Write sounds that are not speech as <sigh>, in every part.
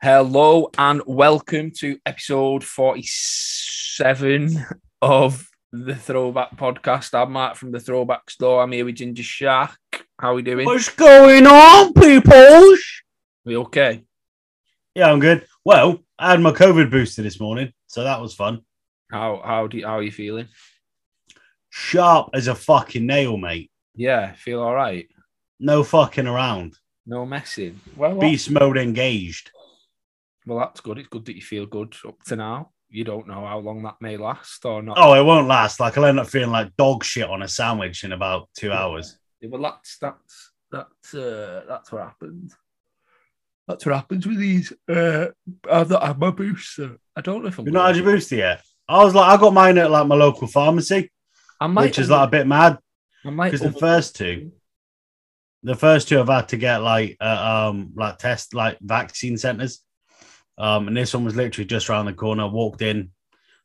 Hello and welcome to episode 47 of the Throwback Podcast. I'm Mark from the Throwback Store. I'm here with Ginger Shark. How are we doing? What's going on, people? we okay? Yeah, I'm good. Well, I had my COVID booster this morning, so that was fun. How how do you, how are you feeling? Sharp as a fucking nail, mate. Yeah, feel all right. No fucking around. No messing. Well, what- Beast mode engaged. Well, that's good. It's good that you feel good up to now. You don't know how long that may last or not. Oh, it won't last. Like I'll end up feeling like dog shit on a sandwich in about two hours. Well, that's that's that's uh, that's what happens. That's what happens with these. Uh, I've not had my booster. I don't know if I'm. You've not had your booster yet. I was like, I got mine at like my local pharmacy, I might, which is like a bit mad I might because the first two, the first two I've had to get like uh, um like test like vaccine centers. Um, and this one was literally just around the corner. Walked in,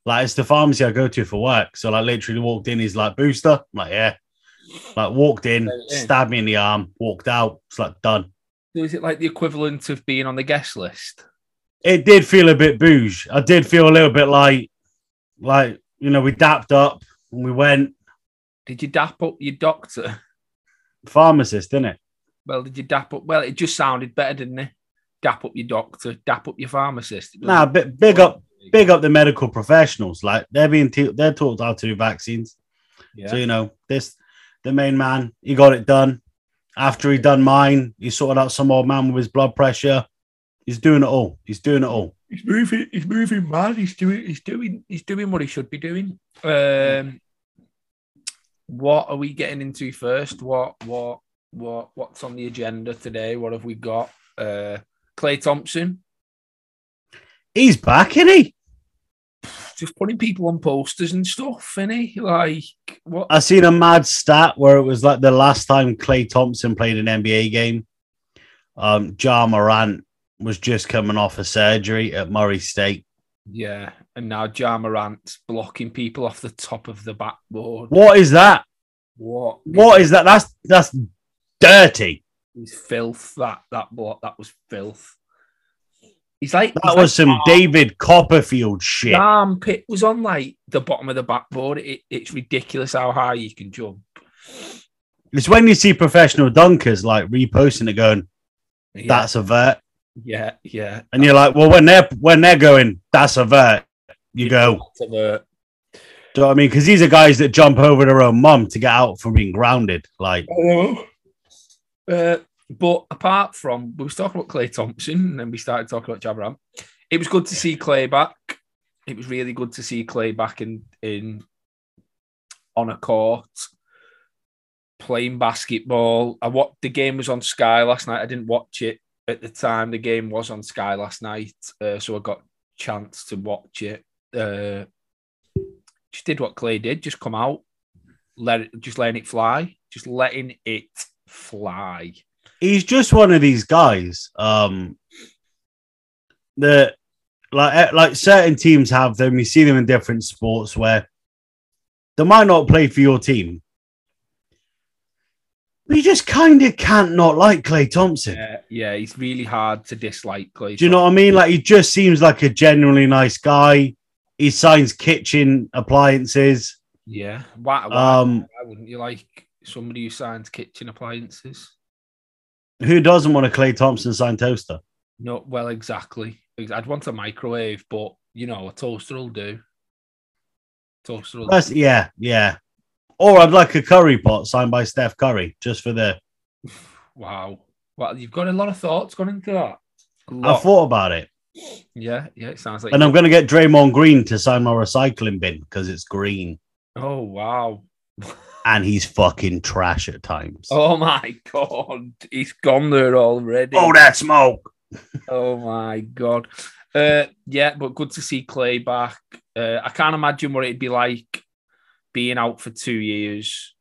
like it's the pharmacy I go to for work. So like literally walked in. He's like booster. I'm like yeah, like walked in, Let it in. stabbed me in the arm, walked out. It's like done. Is it like the equivalent of being on the guest list? It did feel a bit bouge. I did feel a little bit like, like you know, we dapped up and we went Did you dap up your doctor? pharmacist, didn't it? Well, did you dap up? Well, it just sounded better, didn't it? Dap up your doctor, dap up your pharmacist. It Nah, big, big up, big up the medical professionals. Like they're being, t- they're taught how to do vaccines. Yeah. So you know, this the main man, he got it done. After he done mine, he sorted out some old man with his blood pressure. He's doing it all. He's doing it all. he's moving. He's moving mad. He's doing. He's doing. He's doing what he should be doing. Um, what are we getting into first? What? What? What? What's on the agenda today? What have we got? Uh, Klay Thompson He's back, isn't he? just putting people on posters and stuff, isn't he? Like what? I seen a mad stat where it was like the last time Klay Thompson played an NBA game. Um, Ja Morant was just coming off a surgery at Murray State. Yeah, and now Ja Morant's blocking people off the top of the backboard. What is that? What? What is that? That's that's dirty. He's filth. That that block. That was filth. He's like That he's was like, some David Copperfield shit. The armpit was on like the bottom of the backboard. It, it's ridiculous how high you can jump. It's when you see professional dunkers like reposting it, going, Yeah, "That's a vert," yeah, yeah. and you're like, "Well, when they're when they're going, that's a vert," you go, To the- "Do you know what I mean?" Because these are guys that jump over their own mum to get out from being grounded. Like, oh. Uh, but apart from we was talking about Klay Thompson, and then we started talking about Ja Morant. It was good to see Klay back. It was really good to see Klay back in in on a court playing basketball. I what the game was on Sky last night. I didn't watch it at the time. The game was on Sky last night, uh, so I got chance to watch it. Uh, just did what Klay did. Just come out, let it, just letting it fly, just letting it fly. he's just one of these guys um that like eh, like certain teams have them you see them in different sports where they might not play for your team but you just kind of can't not like klay thompson Yeah, yeah, he's really hard to dislike. Klay. do you know what i mean like he just seems like a genuinely nice guy he signs kitchen appliances Yeah. Why, why, um why wouldn't you like somebody who signs kitchen appliances? who doesn't want a klay thompson signed toaster No, well, exactly. I'd want a microwave, but you know, a toaster will do. Toaster will That's, yeah yeah or i'd like a curry pot signed by steph curry just for the <sighs> Wow. Well, you've got a lot of thoughts gone into that. I thought about it, yeah, yeah, it sounds like. and I'm going to get Draymond Green to sign my recycling bin because it's green, oh, wow. <laughs> and he's fucking trash at times. Oh, my God. He's gone there already. Oh, that smoke! Oh my god. Uh, yeah, but good to see Clay back. Uh, I can't imagine what it'd be like being out for two years,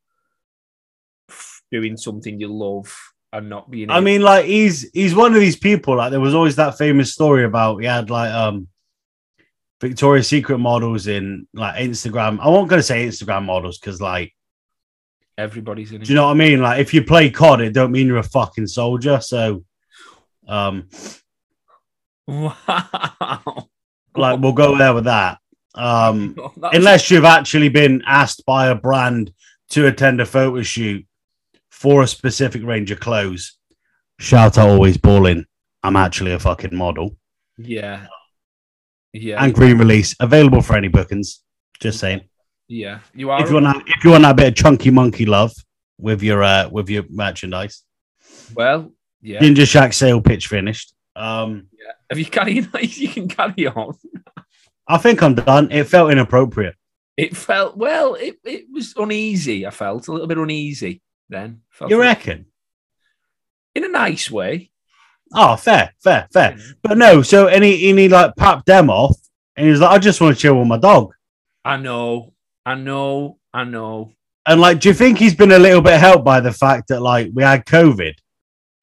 doing something you love and not being. I mean, like he's he's one of these people. Like there was always that famous story about he had like um Victoria's Secret models in like Instagram. I won't gonna say Instagram models because like everybody's in it. do you know what I mean? Like if you play COD, it don't mean you're a fucking soldier. So um Wow. Like we'll go there with that. Um, <laughs> That's- unless you've actually been asked by a brand to attend a photo shoot for a specific range of clothes. Shout out always balling. I'm actually a fucking model. yeah. Yeah. And green release available for any bookings. Just saying. Yeah. You are. If you want if you want that bit of chunky monkey love with your uh with your merchandise. well, yeah. Ginger Shack sale pitch finished. Um Have you carry <laughs> you can carry on. I think I'm done. It felt inappropriate. It felt well, it, it was uneasy. I felt a little bit uneasy then. Felt You reckon? in a nice way. Oh, fair, fair, fair. But no, so any he like papped them off and he was like, I just want to chill with my dog. I know, I know, I know. And like, do you think he's been a little bit helped by the fact that like we had COVID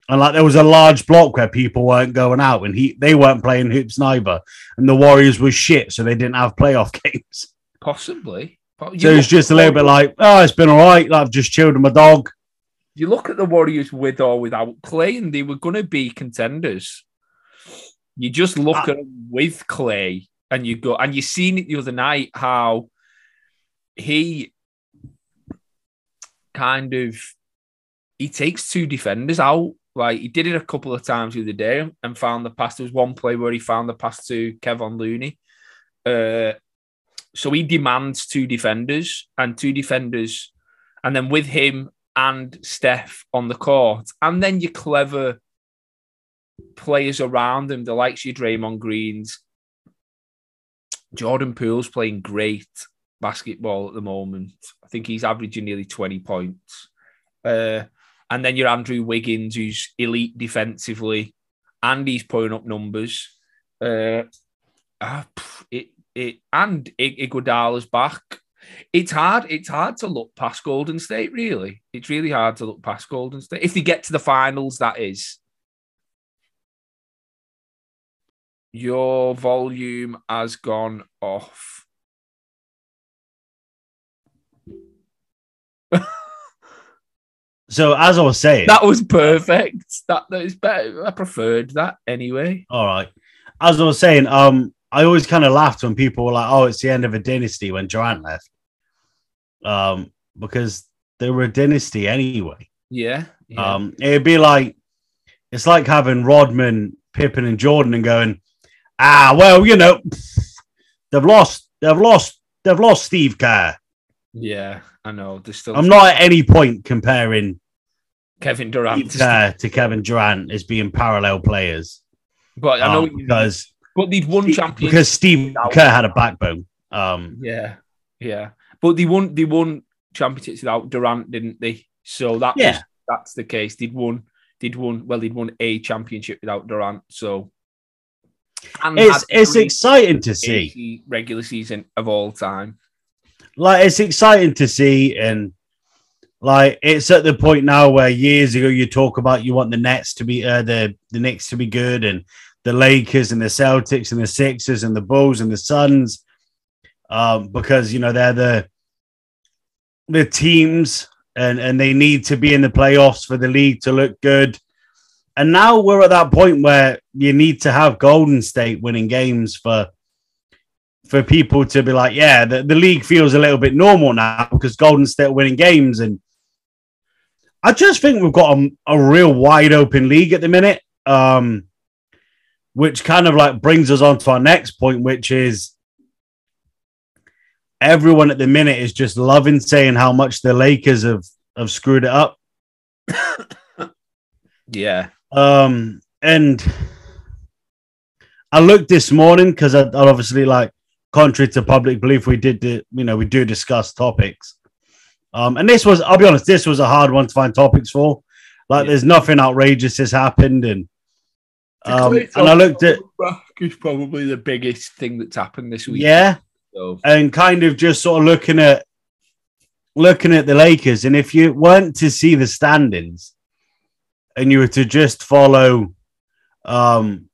and like there was a large block where people weren't going out and he they weren't playing hoops neither, and the Warriors was shit, so they didn't have playoff <laughs> games. Possibly. But So it's just a little bit like, oh, it's been all right. Like, I've just chilled with my dog. you look at the Warriors with or without Klay, and they were going to be contenders. You just look Ah. at them with Klay, and you go, and you seen it the other night how he kind of he takes two defenders out. Like he did it a couple of times the other day and found the pass. There was one play where he found the pass to Kevin Looney. Uh, so he demands two defenders and two defenders, and then with him and Steph on the court, and then your clever players around him, the likes of your Draymond Greens. Jordan Poole's playing great basketball at the moment. I think he's averaging nearly 20 points. Uh, and then you're Andrew Wiggins, who's elite defensively, and he's putting up numbers. Uh, pff, it it and Iguodala's back. It's hard. It's hard to look past Golden State. Really, it's really hard to look past Golden State if they get to the finals. That is. Your volume has gone off. <laughs> So as I was saying, That was perfect. That that is better. I preferred that anyway. all right. As I was saying, um, I always kind of laughed when people were like, "Oh, it's the end of a dynasty" when Durant left, um, because they were a dynasty anyway. Yeah. yeah. Um, it'd be like it's like having Rodman, Pippen, and Jordan, and going, "Ah, well, you know, they've lost, they've lost, they've lost Steve Kerr." yeah. I know. There's still I'm not at any point comparing Kevin Durant, Kerr to Kevin Durant as being parallel players. but I know um, because But they'd won champions. because Steve Kerr had a backbone. Um, yeah, yeah. But they won. They won championships without Durant, didn't they? So that Yeah. was, that's the case. They'd won. They'd won. Well, they'd won a championship without Durant. So and it's it's exciting to see. Regular season of all time. Like it's exciting to see, and like it's at the point now where years ago you talk about you want the Nets to be uh, the the Knicks to be good, and the Lakers and the Celtics and the Sixers and the Bulls and the Suns, um, because you know they're the the teams and and they need to be in the playoffs for the league to look good. And now we're at that point where you need to have Golden State winning games for for people to be like, yeah, the, the league feels a little bit normal now because Golden State are winning games. And I just think we've got a, a real wide open league at the minute. Um, which kind of like brings us on to our next point, which is everyone at the minute is just loving saying how much the Lakers have, have screwed it up. <coughs> Yeah, Um, and I looked this morning because I, I obviously like contrary to public belief, we did you know we do discuss topics. Um, and this was I'll be honest, this was a hard one to find topics for. Like, Yeah. there's nothing outrageous has happened, and um, and I looked at is probably the biggest thing that's happened this week. yeah, So, and kind of just sort of looking at looking at the Lakers, and if you weren't to see the standings, and you were to just follow um,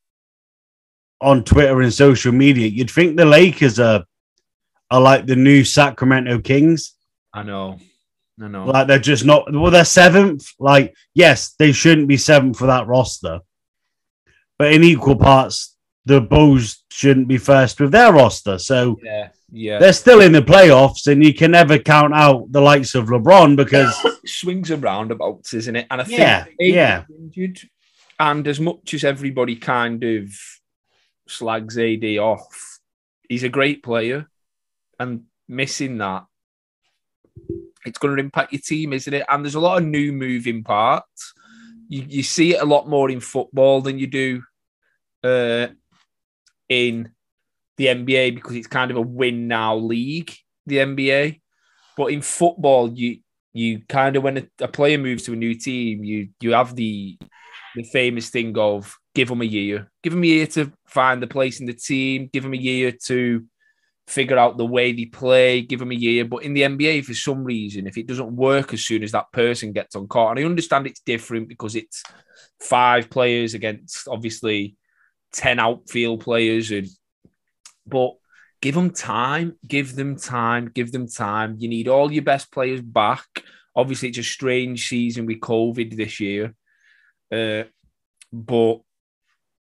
on Twitter and social media, you'd think the Lakers are are like the new Sacramento Kings. I know, I know. Like they're just not. Well, they're seventh. Like yes, they shouldn't be seventh for that roster, but in equal parts, the Bulls shouldn't be first with their roster. So Yeah, yeah. they're still in the playoffs, and you can never count out the likes of LeBron because <coughs> swings and roundabouts, isn't it? And I think Yeah, yeah. injured, and as much as everybody kind of slags AD off, he's a great player, and missing that, it's going to impact your team, isn't it? And there's a lot of new moving parts. You, you see it a lot more in football than you do uh, in the NBA because it's kind of a win now league, the NBA. But in football, you you kind of when a, a player moves to a new team, you you have the the famous thing of give them a year, give them a year to find the place in the team, give them a year to figure out the way they play, give them a year. But in the NBA, for some reason, if it doesn't work as soon as that person gets on court, and I understand it's different because it's five players against obviously 10 outfield players and but give them time. Give them time. Give them time. You need all your best players back. Obviously it's a strange season with covid this year uh, but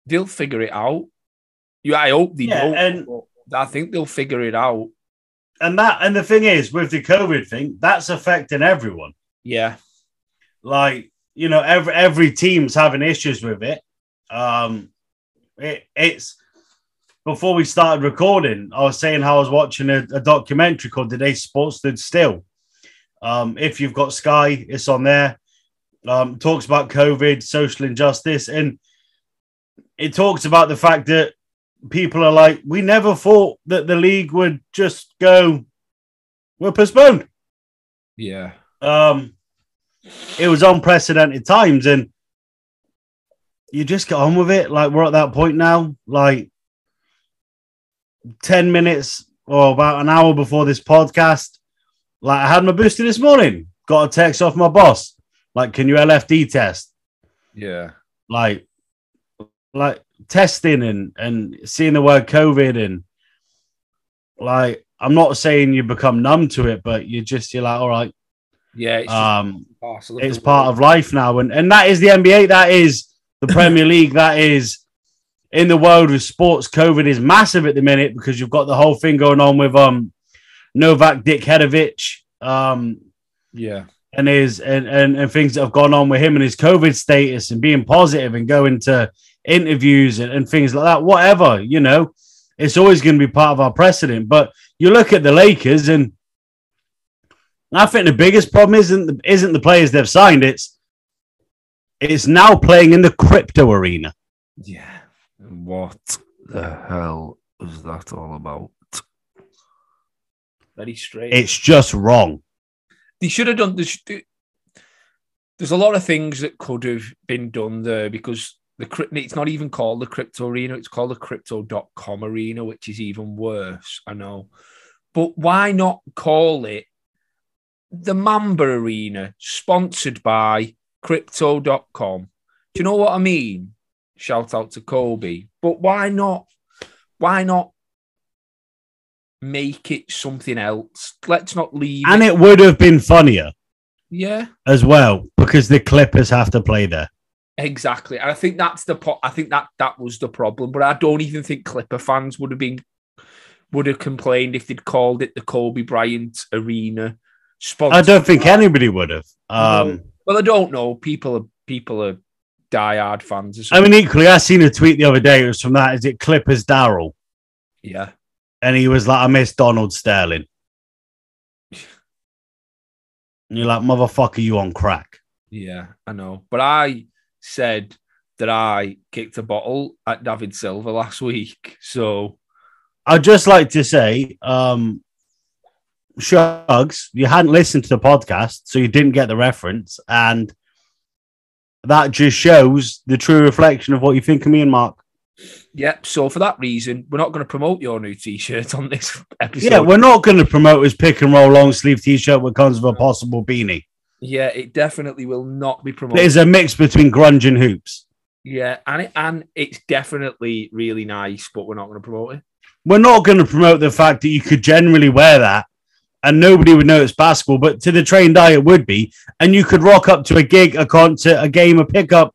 they'll figure it out yeah i hope they Yeah, don't and- i think they'll figure it out and that and the thing is with the COVID thing, that's affecting everyone. yeah Like you know, every every team's having issues with it. Um, it it's before we started recording, I was saying how I was watching a, a documentary called "The Day Sports Stood Still." Um, if you've got Sky, it's on there. Um, talks about COVID, social injustice, and it talks about the fact that people are like, we never thought that the league would just go, we're postponed. yeah Um, it was unprecedented times, and you just get on with it. Like we're at that point now. Like ten minutes or about an hour before this podcast, like I had my booster this morning. Got a text off my boss. Like, can you LFD test? yeah Like, like testing and and seeing the word COVID and like I'm not saying you become numb to it, but you just you're like, all right, yeah it's, um, it's part of life now, and and that is the NBA. That is the Premier <laughs> League. That is in the world of sports. COVID is massive at the minute because you've got the whole thing going on with um Novak Djokovic, um, yeah and his and, and and things that have gone on with him and his COVID status and being positive and going to interviews and, and things like that. Whatever, you know, it's always going to be part of our precedent. But you look at the Lakers and. I think the biggest problem isn't the, isn't the players they've signed. It's it's now playing in the crypto arena. Yeah. What the hell was that all about? Very strange. It's just wrong. They should have done this. There's a lot of things that could have been done there because the it's not even called the crypto arena, it's called the crypto.com arena, which is even worse. I know. But why not call it the Mamba Arena, sponsored by crypto.com? Do you know what I mean? Shout out to Kobe. But why not? Why not make it something else? Let's not leave And it. it would have been funnier Yeah, as well because the Clippers have to play there. exactly. And I think that's the po- I think that that was the problem. But I don't even think Clipper fans would have been would have complained if they'd called it the Kobe Bryant Arena. Sponsored I don't think anybody would have. Um, Well, I don't know. People are people are diehard fans. I mean, equally, I seen a tweet the other day. It was from that. Is it Clippers Darrell? yeah, And he was like, "I miss Donald Sterling." And you're like, "Motherfucker, you on crack?" yeah, I know. But I said that I kicked a bottle at David Silver last week. So I'd just like to say, um, Shugs, you hadn't listened to the podcast, so you didn't get the reference. And that just shows the true reflection of what you think of me and Mark. Yep. So for that reason, we're not going to promote your new T-shirt on this episode. Yeah, we're not going to promote his pick and roll long sleeve t shirt with comes with a possible beanie. Yeah, it definitely will not be promoted. There's a mix between grunge and hoops. Yeah, and it, and it's definitely really nice, but we're not going to promote it. We're not going to promote the fact that you could generally wear that and nobody would know it's basketball, but to the trained eye, it would be. And you could rock up to a gig, a concert, a game, a pickup.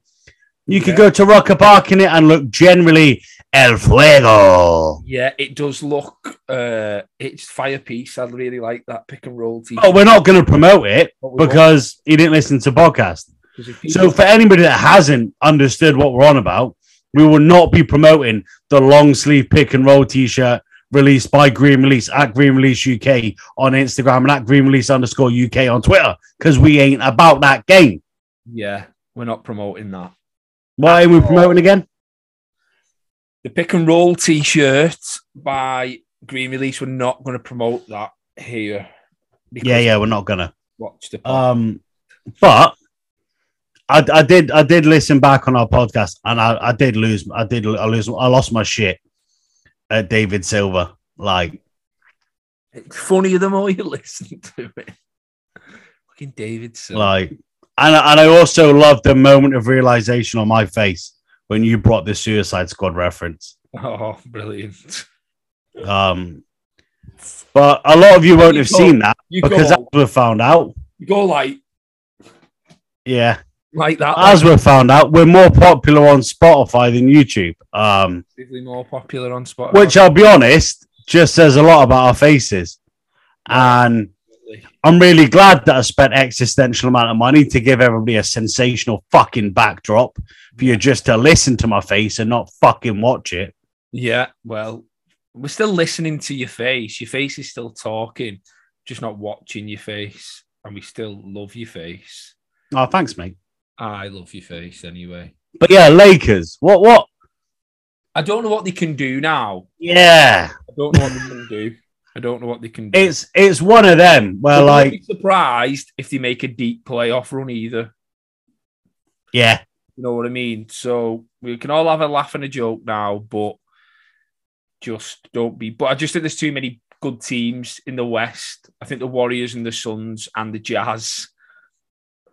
You could Yeah. go to Rucker Park in it and look generally El Fuego. Yeah, it does look. Uh, it's fire piece. I really like that pick and roll team. Oh, we're not going to promote it because he didn't listen to podcast. So for anybody that hasn't understood what we're on about, we will not be promoting the long sleeve pick and roll t-shirt released by Green Release at Green Release UK on Instagram and at Green Release underscore UK on Twitter because we ain't about that game. yeah, we're not promoting that. Why are we promoting again? The pick and roll T-shirt by Green Release. We're not going to promote that here. Yeah, yeah, we're not gonna. Watch the. Um, but I, I did I did listen back on our podcast and I, I did lose I did I lose I lost my shit at David Silver. Like it's funnier the more you <laughs> listen to it. Fucking David. Silver. like and I- and I also loved the moment of realization on my face when you brought the Suicide Squad reference. Oh, brilliant. Um, but a lot of you won't You have go- seen that because as we found out, you go like yeah, like that. as we found out, we're more popular on Spotify than YouTube. Um, more popular on Spotify. which I'll be honest, just says a lot about our faces. And I'm really glad that I spent existential amount of money to give everybody a sensational fucking backdrop for you just to listen to my face and not fucking watch it. Yeah, well, we're still listening to your face. Your face is still talking, just not watching your face. And we still love your face. Oh, thanks, mate. I love your face anyway. But yeah, Lakers. What? What? I don't know what they can do now. Yeah, I don't know what they can do. I don't know what they can do. it's it's one of them where I won't like be surprised if they make a deep playoff run either. yeah, You know what I mean? So we can all have a laugh and a joke now, but just don't be. But I just think there's too many good teams in the West. I think the Warriors and the Suns and the Jazz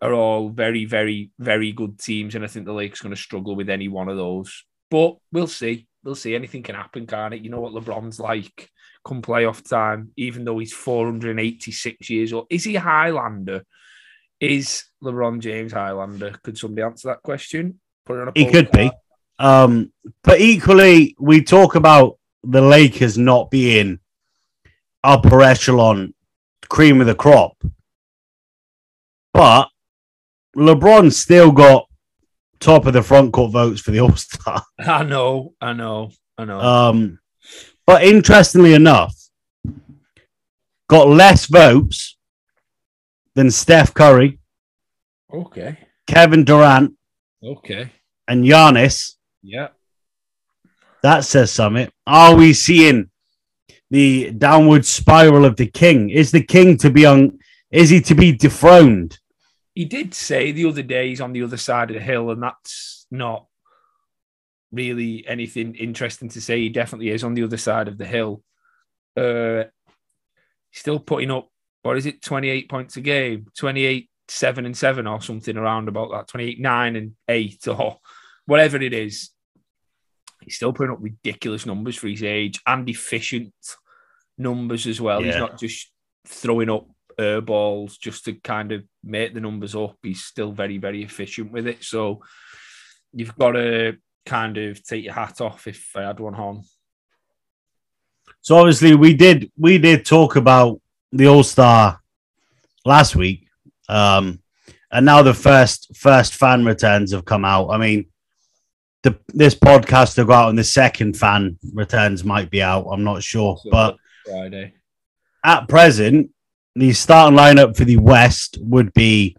are all very, very, very good teams, and I think the Lakers going to struggle with any one of those. But we'll see. We'll see. Anything can happen, can't it? You know what LeBron's like come playoff time, even though he's 486 years old. Is he Highlander? Is LeBron James Highlander? Could somebody answer that question? Put it on a he could be. Um, but equally, we talk about the Lakers not being upper echelon, cream of the crop. But LeBron still got top of the front court votes for the All Star. I know, I know, I know. Um, but interestingly enough, got less votes than Steph Curry, okay, Kevin Durant, okay, and Giannis. yeah. That says something. Are we seeing the downward spiral of the king? Is the king to be on? Is he to be dethroned? He did say the other day he's on the other side of the hill, and that's not really anything interesting to say. He definitely is on the other side of the hill. Uh, still putting up, what is it, 28 points a game, 28, 7 and 7 or something around about that, 28, 9 and 8 or whatever it is. He's still putting up ridiculous numbers for his age and efficient numbers as well. He's not just throwing up air balls just to kind of make the numbers up. He's still very, very efficient with it. So you've got to kind of take your hat off if I had one on. So obviously we did we did talk about the All Star last week, um, and now the first first fan returns have come out. I mean, the this podcast will go out, and the second fan returns might be out. I'm not sure, So, but Friday. at present, the starting lineup for the West would be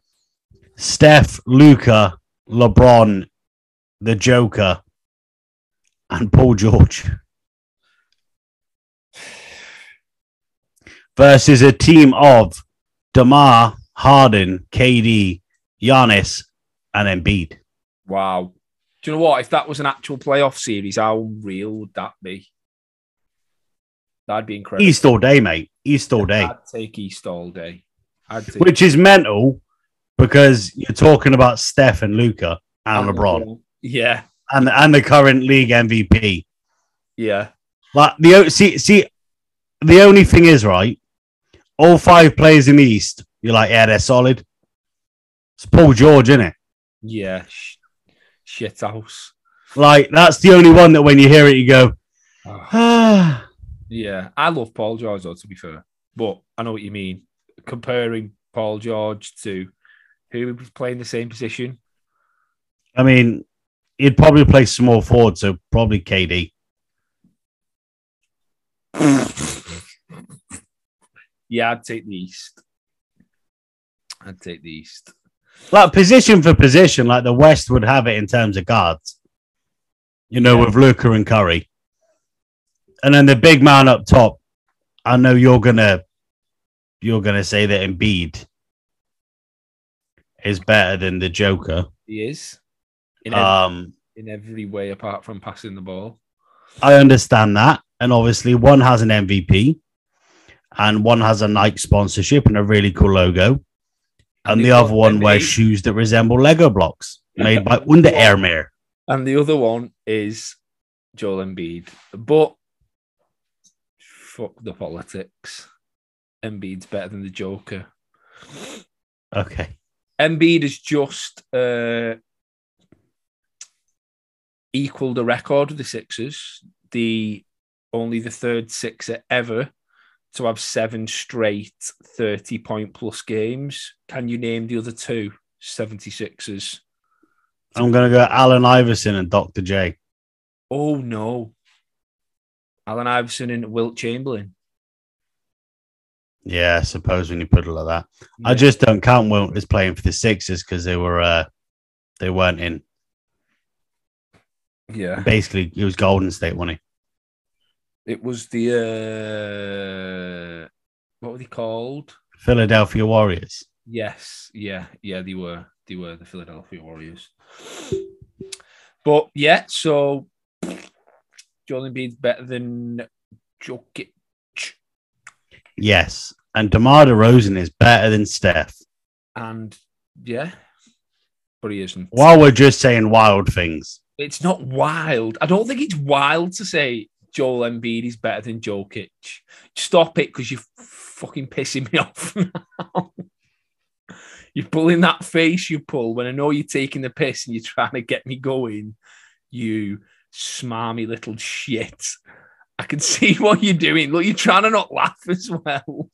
Steph, Luka, LeBron, the Joker, and Paul George. Versus a team of DeMar, Harden, KD, Giannis, and Embiid. Wow. Do you know what? If that was an actual playoff series, how real would that be? That'd be incredible. East all day, mate. East all day. I'd take East all day. Which is mental because you're talking about Steph and Luka and LeBron Yeah, and, and the current league MVP. yeah. Like the see see the only thing is right. All five players in the East, you're like, yeah, they're solid. It's Paul George, isn't it? Yeah, sh- shit house. Like that's the only one that when you hear it, you go, Oh, ah. <sighs> yeah, I love Paul George though. To be fair, but I know what you mean. Comparing Paul George to who was playing the same position. I mean, he'd probably play small forward, so probably KD. yeah, I'd take the East. I'd take the East. Like position for position, like the West would have it in terms of guards. You know, Yeah. with Luka and Curry, and then the big man up top. I know you're gonna, you're gonna say that Embiid is better than the Joker. He is in, ev- Um, in every way apart from passing the ball. I understand that, and obviously one has an MVP, and one has a Nike sponsorship and a really cool logo, and, the other one wears shoes that resemble Lego blocks made by <laughs> Under Armour. and the other one is Joel Embiid. But fuck the politics. Embiid's better than the Joker. Okay. Embiid is just uh, equaled the record of the Sixers. The only the third Sixer ever to have seven straight 30 point plus games. Can you name the other two 76ers? I'm gonna go Allen Iverson and Dr. J. Oh no. Allen Iverson and Wilt Chamberlain. Yeah, I suppose when you put it like that. I just don't count Wilt as playing for the Sixers because they were uh they weren't in. Yeah. Basically, it was Golden State, wasn't It It was the uh what were they called? Philadelphia Warriors. Yes, yeah, yeah, they were. They were the Philadelphia Warriors. But yeah, so Joel Embiid's better than Jokic. Yes. And DeMar DeRozan is better than Steph. And yeah, but he isn't. While we're just saying wild things. It's not wild. I don't think it's wild to say Joel Embiid is better than Jokic. Stop it because you're fucking pissing me <laughs> off now. you're pulling that face you pull when I know you're taking the piss and you're trying to get me going. You smarmy little shit. I can <laughs> see what you're doing. Look, you're trying to not laugh as well.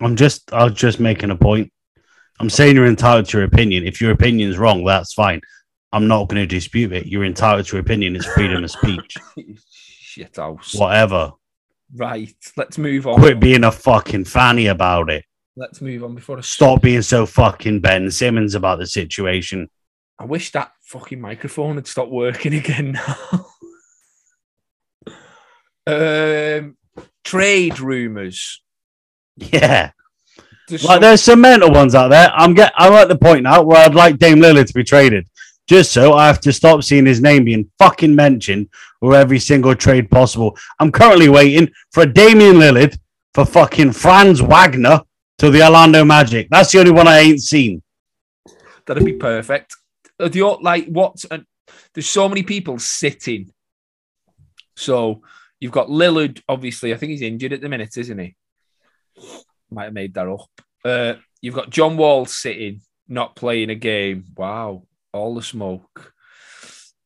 I'm just I was just making a point. I'm saying you're entitled to your opinion. If your opinion's wrong, that's fine. I'm not going to dispute it. You're entitled to your opinion. It's freedom of speech. <laughs> shit house. Whatever. Right, let's move on. Quit being a fucking fanny about it. Let's move on before I Stop being so fucking Ben Simmons about the situation. I wish that fucking microphone had stopped working again now. <laughs> um, trade rumors. Yeah. There's Like some- there's some mental ones out there. I'm get I'm at the point now where I'd like Dame Lillard to be traded. Just so I have to stop seeing his name being fucking mentioned or every single trade possible. I'm currently waiting for a Damian Lillard for fucking Franz Wagner to the Orlando Magic. That's the only one I ain't seen. that'd be perfect. The like what? Uh, there's so many people sitting. So you've got Lillard. Obviously, I think he's injured at the minute, isn't he? Might have made that up. Uh, you've got John Wall sitting, not playing a game. Wow, all the smoke.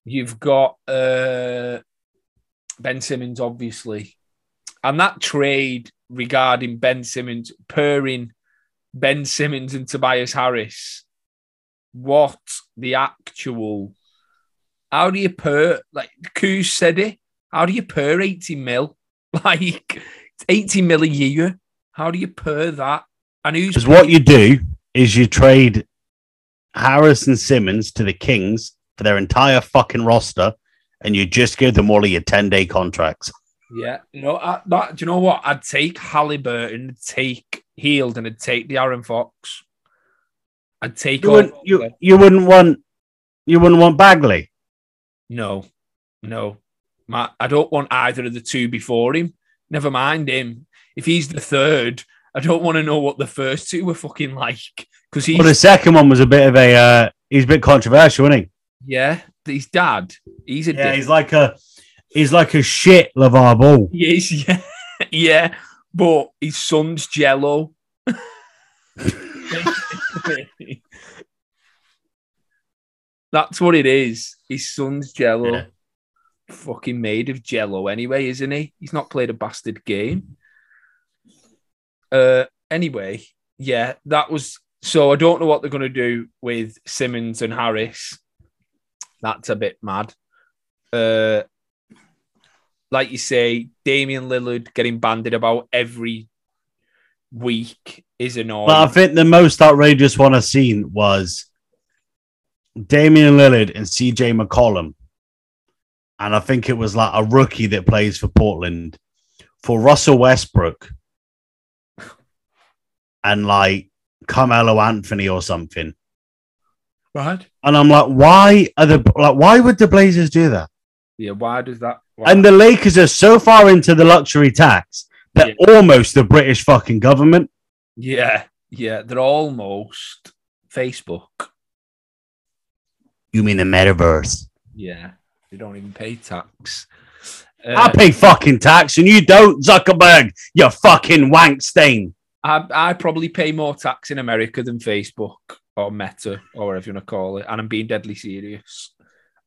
You've got uh, Ben Simmons, obviously, and that trade regarding Ben Simmons pairing Ben Simmons and Tobias Harris. What the actual? How do you per like Kuz said it? How do you per 80 mil? <laughs> Like 80 mil a year. How do you per that? And who's Because what you do is you trade Harris and Simmons to the Kings for their entire fucking roster, and you just give them all of your 10 day contracts. Yeah, no, I, that, do you know what? I'd take Haliburton, take Hield, and I'd take De'Aaron Fox. I'd take You wouldn't, you, you wouldn't want you wouldn't want Bagley. No, no. My, I don't want either of the two before him. Never mind him. If he's the third, I don't want to know what the first two were fucking like. Because he's, Well, the second one was a bit of a uh, he's a bit controversial, isn't he? yeah, his dad. He's a Yeah, dick. he's like a he's like a shit LeVar Ball. He is, <laughs> yeah. yeah. But his son's jello. <laughs> That's what it is. His son's Jello. Yeah. Fucking made of Jello anyway, isn't he? He's not played a bastard game. Uh, anyway, yeah, that was. So I don't know what they're going to do with Simmons and Harris. That's a bit mad. Uh, like you say, Damian Lillard getting banded about every week is annoying. But I think the most outrageous one I've seen was Damian Lillard and CJ McCollum. And I think it was like a rookie that plays for Portland for Russell Westbrook and like Carmelo Anthony or something. right? And I'm like, why are the like why would the Blazers do that? Yeah. Why does that? Why? And the Lakers are so far into the luxury tax that almost the British fucking government. yeah, yeah, they're almost Facebook. You mean the metaverse? Yeah, they don't even pay tax. I Uh, pay fucking tax and you don't, Zuckerberg. You fucking wank stain. I, I probably pay more tax in America than Facebook or Meta or whatever you want to call it. And I'm being deadly serious.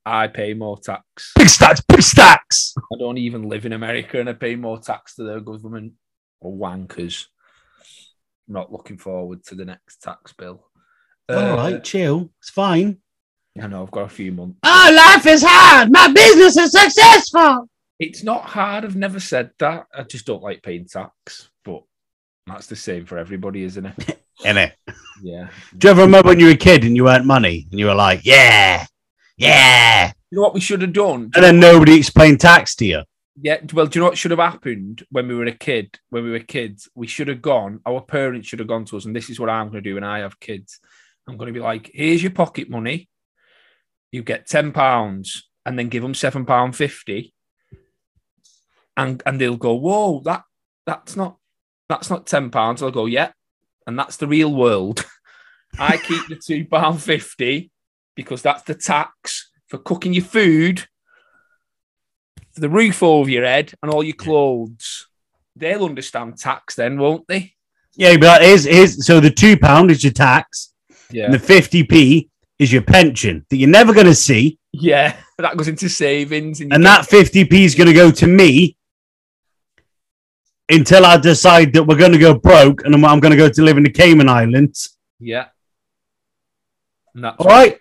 I pay more tax. Big stacks, big stacks. I don't even live in America and I pay more tax to their government or wankers. I'm not looking forward to the next tax bill. All Uh, right, chill. It's fine. I know I've got a few months. Oh, life is hard. My business is successful. It's not hard. I've never said that. I just don't like paying tax, that's the same for everybody, isn't it? <laughs> isn't it? Yeah. Do you ever remember when you were a kid and you earned money and you were like, yeah, yeah. You know what we should have done? And then nobody explained tax to you. Yeah, well, do you know what should have happened when we were a kid? When we were kids, we should have gone. Our parents should have gone to us, and this is what I'm going to do when I have kids. I'm going to be like, "Here's your pocket money. You get ten pounds, and then give them seven pound fifty, and and they'll go, "Whoa, that that's not that's not ten pounds." I'll go, "Yeah," and that's the real world. <laughs> I keep the two pound fifty because that's the tax for cooking your food for the roof over your head and all your clothes. They'll understand tax then, won't they? Yeah, but here's, here's so the two pound is your tax, Yeah. and the 50p is your pension that you're never going to see. yeah. <laughs> That goes into savings. And, And that 50p is going to go to me until I decide that we're going to go broke and I'm, I'm going to go to live in the Cayman Islands. Yeah. And that's All right.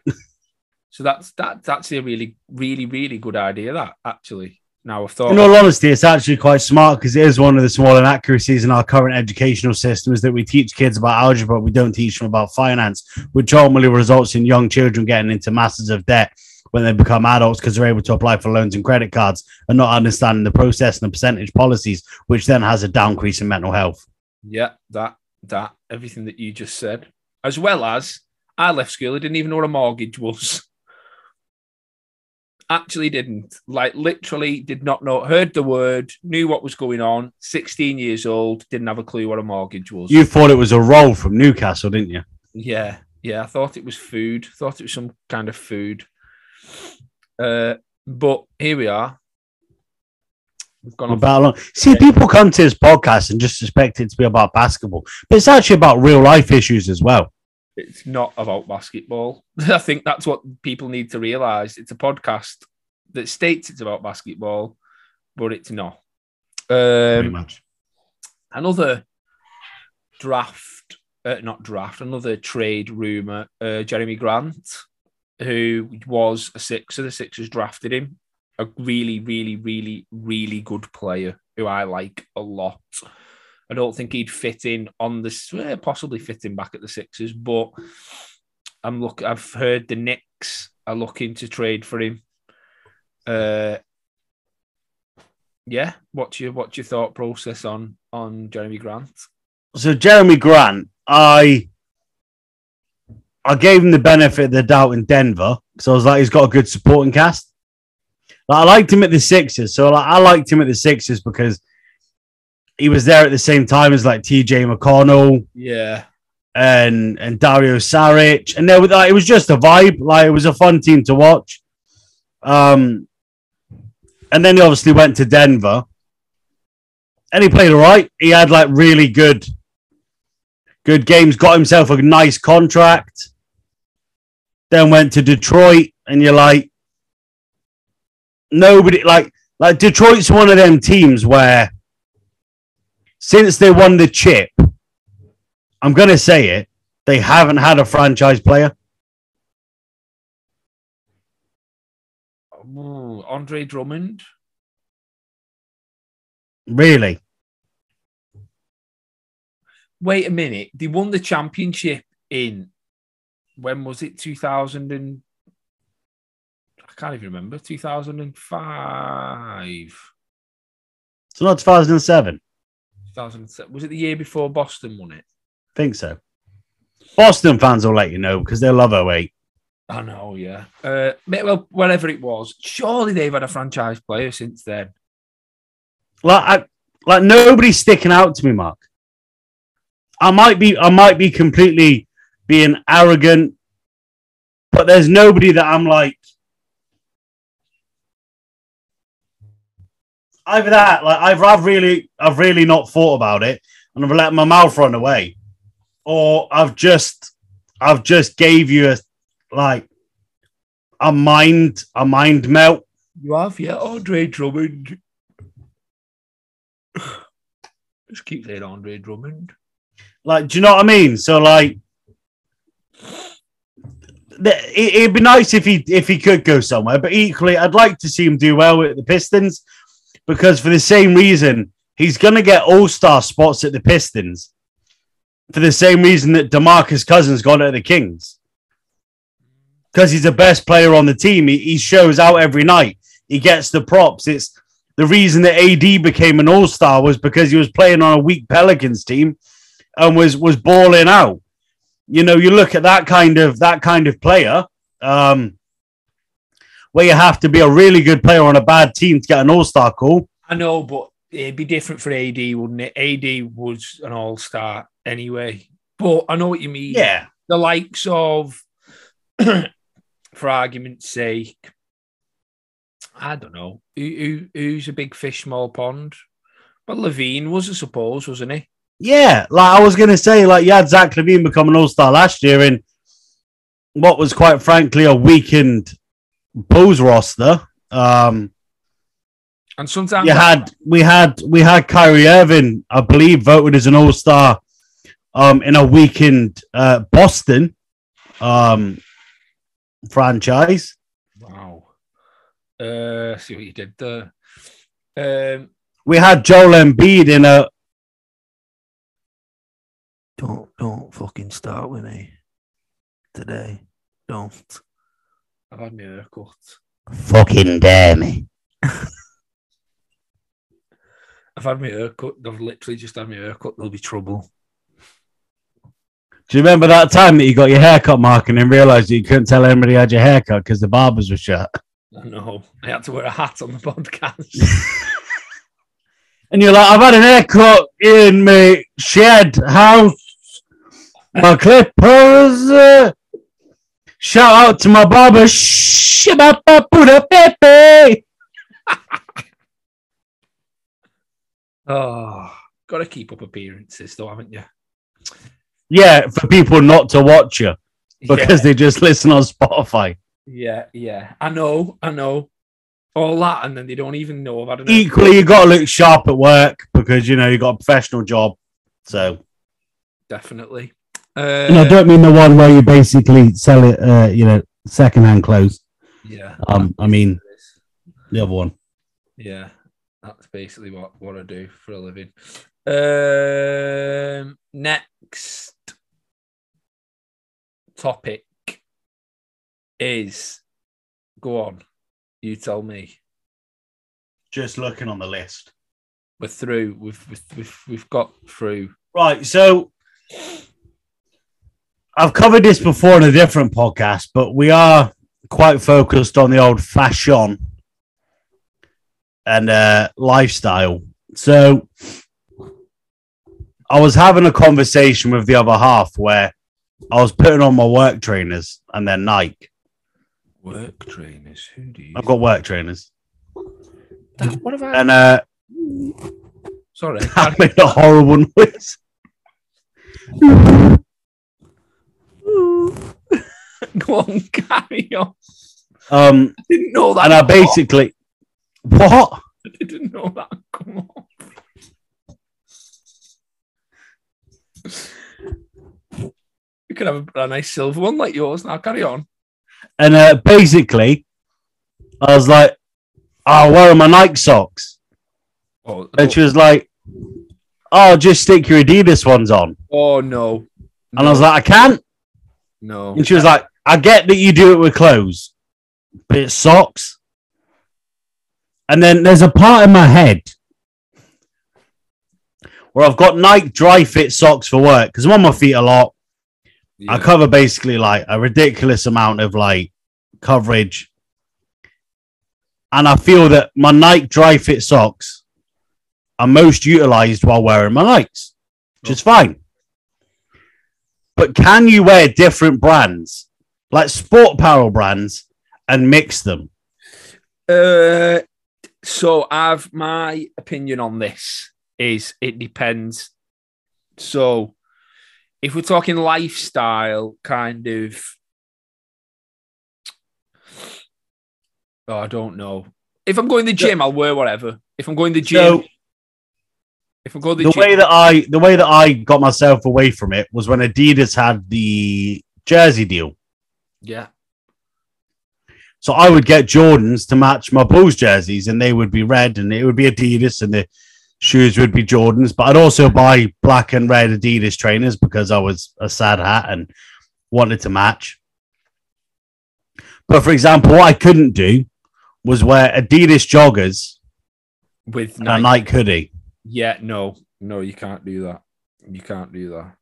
So that's that's actually a really, really, really good idea. That actually. Now I've thought. In all honesty, it's actually quite smart because it is one of the small inaccuracies in our current educational system is that we teach kids about algebra, but we don't teach them about finance, which ultimately results in young children getting into masses of debt when they become adults because they're able to apply for loans and credit cards and not understanding the process and the percentage policies, which then has a downcrease in mental health. yeah. That that everything that you just said, as well as I left school. I didn't even know what a mortgage was. Actually, didn't like literally did not know. Heard the word, knew what was going on. Sixteen years old, didn't have a clue what a mortgage was. You thought it was a roll from Newcastle, didn't you? Yeah, yeah. I thought it was food. Thought it was some kind of food. Uh, but here we are. We've gone. About long. See, people come to this podcast and just expect it to be about basketball, but it's actually about real life issues as well. It's not about basketball. <laughs> I think that's what people need to realize. It's a podcast that states it's about basketball, but it's not. Um, much. another draft, uh, not draft, another trade rumor. Uh, Jerami Grant, who was a six. Sixer, the Sixers drafted him. A really, really, really, really good player who I like a lot. I don't think he'd fit in on this, possibly fit in back at the Sixers, but I'm look. I've heard the Knicks are looking to trade for him. Uh, yeah. What's your what's your thought process on on Jerami Grant? So Jerami Grant, I I gave him the benefit of the doubt in Denver because I was like, he's got a good supporting cast. Like, I liked him at the Sixers, so like, I liked him at the Sixers because he was there at the same time as like T.J. McConnell Yeah, and and Dario Saric, and there was like, it was just a vibe. Like it was a fun team to watch. Um, and then he obviously went to Denver, and he played all right. He had like really good, good games. Got himself a nice contract. Then went to Detroit, and you're like, nobody like like Detroit's one of them teams where since they won the chip, I'm gonna say it, they haven't had a franchise player. Ooh, Andre Drummond. Really? Wait a minute. They won the championship in when was it? 2000 and I can't even remember. 2005. So not 2007. 2007. Was it the year before Boston won it? Think so. Boston fans will let you know because they love 08. I know, yeah. Uh, well, whatever it was, surely they've had a franchise player since then. Like, I, like nobody's sticking out to me, Mark. I might be, I might be completely being arrogant, but there's nobody that I'm like. Either that, like I've, I've really, I've really not thought about it, and I've let my mouth run away, or I've just, I've just gave you a, like, a mind, a mind melt. You have, yeah, Andre Drummond. <sighs> Just keep saying Andre Drummond. Like, do you know what I mean? So, like, it, it'd be nice if he if he could go somewhere, but equally, I'd like to see him do well with the Pistons because for the same reason, he's going to get All Star spots at the Pistons for the same reason that DeMarcus Cousins got at the Kings because he's the best player on the team. He, he shows out every night. He gets the props. It's the reason that AD became an All Star was because he was playing on a weak Pelicans team and was was balling out. You know, you look at that kind of that kind of player, um, where you have to be a really good player on a bad team to get an All Star call. I know, but it'd be different for AD, wouldn't it? AD was an all star anyway. But I know what you mean. Yeah, The likes of, <clears throat> for argument's sake, I don't know. Who, who, who's a big fish, small pond? But LaVine was, I suppose, wasn't he? Yeah. Like I was gonna say, like you had Zach LaVine become an All Star last year in what was quite frankly a weakened Bulls roster. Um, And sometimes you had we had we had Kyrie Irving, I believe, voted as an All Star um, in a weakened uh, Boston um, franchise. Wow. Uh, see what you did there. Um, We had Joel Embiid in a don't don't fucking start with me today. Don't. I've had my haircut. fucking dare me. I've had my haircut. I've literally just had my haircut. There'll be trouble. Do you remember that time that you got your haircut, Mark, and then realised you couldn't tell anybody you had your haircut because the barbers were shut? No. I had to wear a hat on the podcast. <laughs> And you're like, I've had an haircut in my shed house. My clippers. Shout out to my barber. Shibapa-buda-pepe. <laughs> oh, got to keep up appearances, though, haven't you? Yeah, for people not to watch you because they just listen on Spotify. yeah, yeah. I know, I know. All that, and then they don't even know had an Equally, you got to look sharp at work because you know you got a professional job. So, definitely. And I Uh, don't mean the one where you basically sell it, uh, you know, secondhand clothes. yeah. Um, I mean the other one. Yeah, that's basically what, what I do for a living. Um, next topic is go on. You tell me. just looking on the list. We're through. We've we've we've, we've got through. Right. So I've covered this before in a different podcast, but we are quite focused on the old fashion and uh, lifestyle. So I was having a conversation with the other half where I was putting on my work trainers and then Nike. Work trainers. Who do you? I've got work trainers. That- what have I? And uh, Sorry. <laughs> I made a horrible <laughs> noise. <laughs> Go on, carry on. Um, I didn't know that. and I basically what? I didn't know that. Come on. You could have a, a nice silver one like yours. Now carry on. And uh, basically, I was like, "Oh, where are my Nike socks?" Oh, And she was like, "Oh, just stick your Adidas ones on." oh no. And I was like, "I can't." No. And she was like, "I get that you do it with clothes, but it's socks." And then there's a part in my head where I've got Nike Dri-FIT socks for work because I'm on my feet a lot. I cover basically like a ridiculous amount of like coverage. And I feel that my Nike Dri-FIT socks are most utilized while wearing my Nikes, which is oh. fine. But can you wear different brands, like sport apparel brands, and mix them? Uh, so I've my opinion on this is it depends. So if we're talking lifestyle kind of oh, I don't know. If I'm going to the gym, I'll wear whatever. If I'm going to the gym, So if I'm going the way that I the way that I got myself away from it was when Adidas had the jersey deal. yeah, So I would get Jordans to match my Bulls jerseys, and they would be red, and it would be Adidas, and the shoes would be Jordans. But I'd also buy black and red Adidas trainers because I was a sad hat and wanted to match. But for example, what I couldn't do was wear Adidas joggers with and a Nike. Nike hoodie. Yeah, no, no, you can't do that. You can't do that.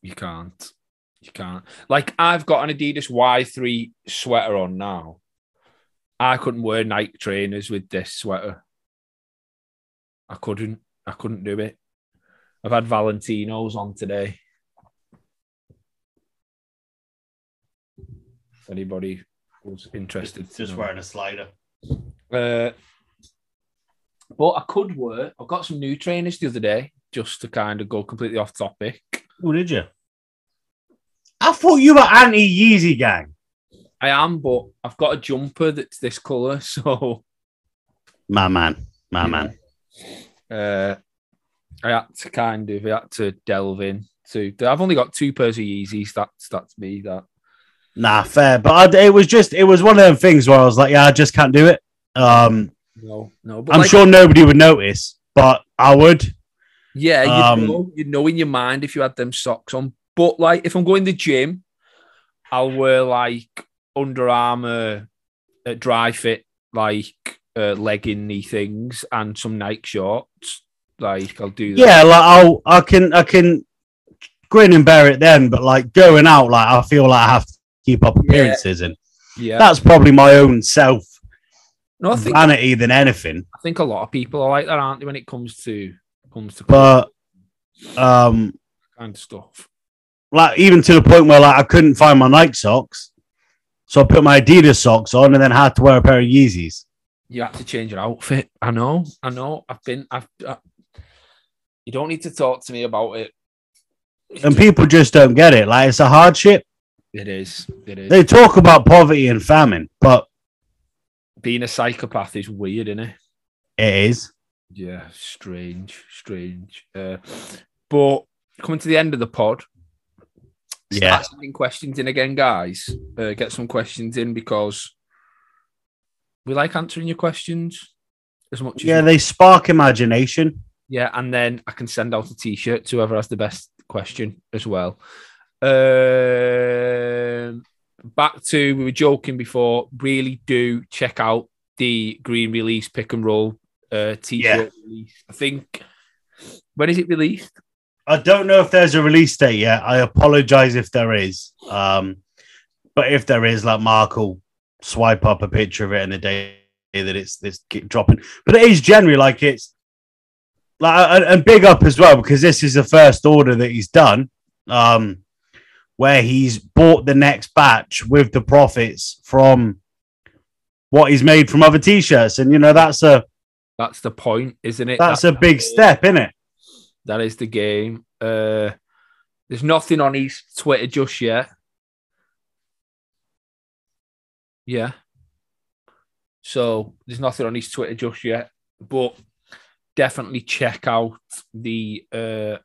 You can't. You can't. Like I've got an Adidas Y3 sweater on now. I couldn't wear Nike trainers with this sweater. I couldn't. I couldn't do it. I've had Valentino's on today. If anybody was interested, Just know. a slider. Uh, but I could work. I got some new trainers the other day, just to kind of go completely off topic. Oh, did you? I thought you were anti Yeezy gang. I am, but I've got a jumper that's this color, <laughs> so My man, my man. uh, I had to kind of I had to delve in. To I've only got two pairs of Yeezys. That's that's me. That Nah, fair. But I, it was just, it was one of them things where I was like, yeah, I just can't do it. Um, no, no. But I'm like, sure nobody would notice, but I would. Yeah, you Um, know, you know in your mind if you had them socks on. But like, if I'm going to the gym, I'll wear like Under Armour uh, dry fit, like uh, leggingy things, and some Nike shorts. Like I'll do that. Yeah, like I'll, I can, I can grin and bear it then, but like going out, like I feel like I have to keep up appearances, and yeah. that's probably my own self no, I think vanity than anything. I think a lot of people are like that, aren't they? When it comes to comes to But, um, kind of stuff. like even to the point where like I couldn't find my Nike socks, so I put my Adidas socks on and then had to wear a pair of Yeezys. You have to change your outfit. I know. I know. I've been. I've. I, you don't need to talk to me about it. It's And just- people just don't get it. Like it's a hardship. it is. It is. They talk about poverty and famine, but Being a psychopath is weird, isn't it? it is. Yeah, strange, strange. Uh, but coming to the end of the pod, Yeah. start sending questions in again, guys. Uh, get some questions in because we like answering your questions as much as Yeah, they spark imagination. Yeah, and then I can send out a T-shirt to whoever has the best question as well. Um, back to we were joking before. Really do check out the Green Release Pick and Roll uh, T-shirt release. I think when is it released? I don't know if there's a release date yet. I apologize if there is. Um, but if there is, like Mark will swipe up a picture of it in the day that it's it's keep dropping. But it is generally like it's like and big up as well because this is the first order that he's done. Um, where he's bought the next batch with the profits from what he's made from other t-shirts, and you know that's a That's the point, isn't it? that's a big step, isn't it? That is the game. Uh, there's nothing on his Twitter just yet. Yeah. So there's nothing on his Twitter just yet, but definitely check out the uh,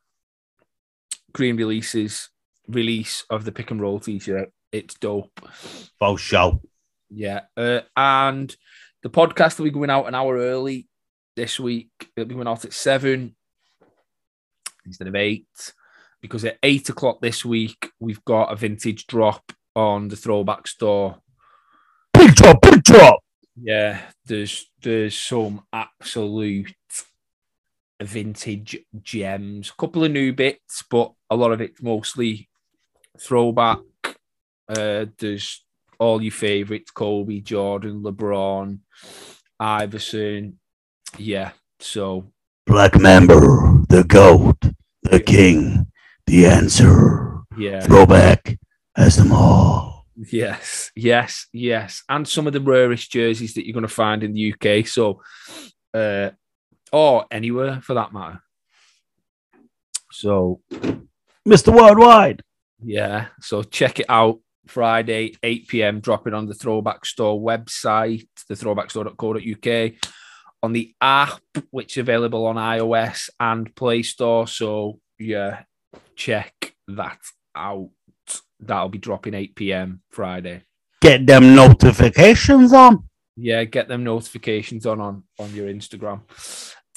Green Releases release of the pick and roll t-shirt. It's dope. For show. Yeah. Uh, and the podcast will be going out an hour early this week. It'll be going out at seven instead of eight. Because at eight o'clock this week, we've got a vintage drop on the throwback store. Big drop, big drop. Yeah, there's there's some absolute vintage gems. A couple of new bits, but a lot of it's mostly throwback. Uh, there's all your favorites: Kobe, Jordan, LeBron, Iverson. Yeah, so Black Mamba, the goat, the king, the answer. yeah, Throwback has them all. yes, yes, yes, and some of the rarest jerseys that you're going to find in the UK. So, uh, or anywhere for that matter. So Mr. Worldwide. Yeah, so check it out Friday, 8 p.m. dropping on the Throwback Store website, the thethrowbackstore.co.uk, on the app, which is available on iOS and Play Store. So, yeah, check that out. That'll be dropping 8 p.m. Friday. Get them notifications on. Yeah, get them notifications on on, on your Instagram.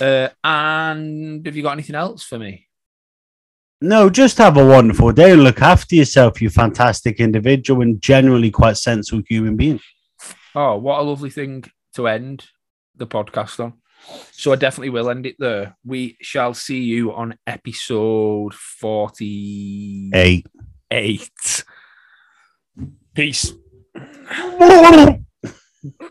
Uh, and have you got anything else for me? No, just have a wonderful day and look after yourself, you fantastic individual and generally quite sensible human being. Oh, what a lovely thing to end the podcast on. So I definitely will end it there. We shall see you on episode 48. Hey. Peace. <laughs>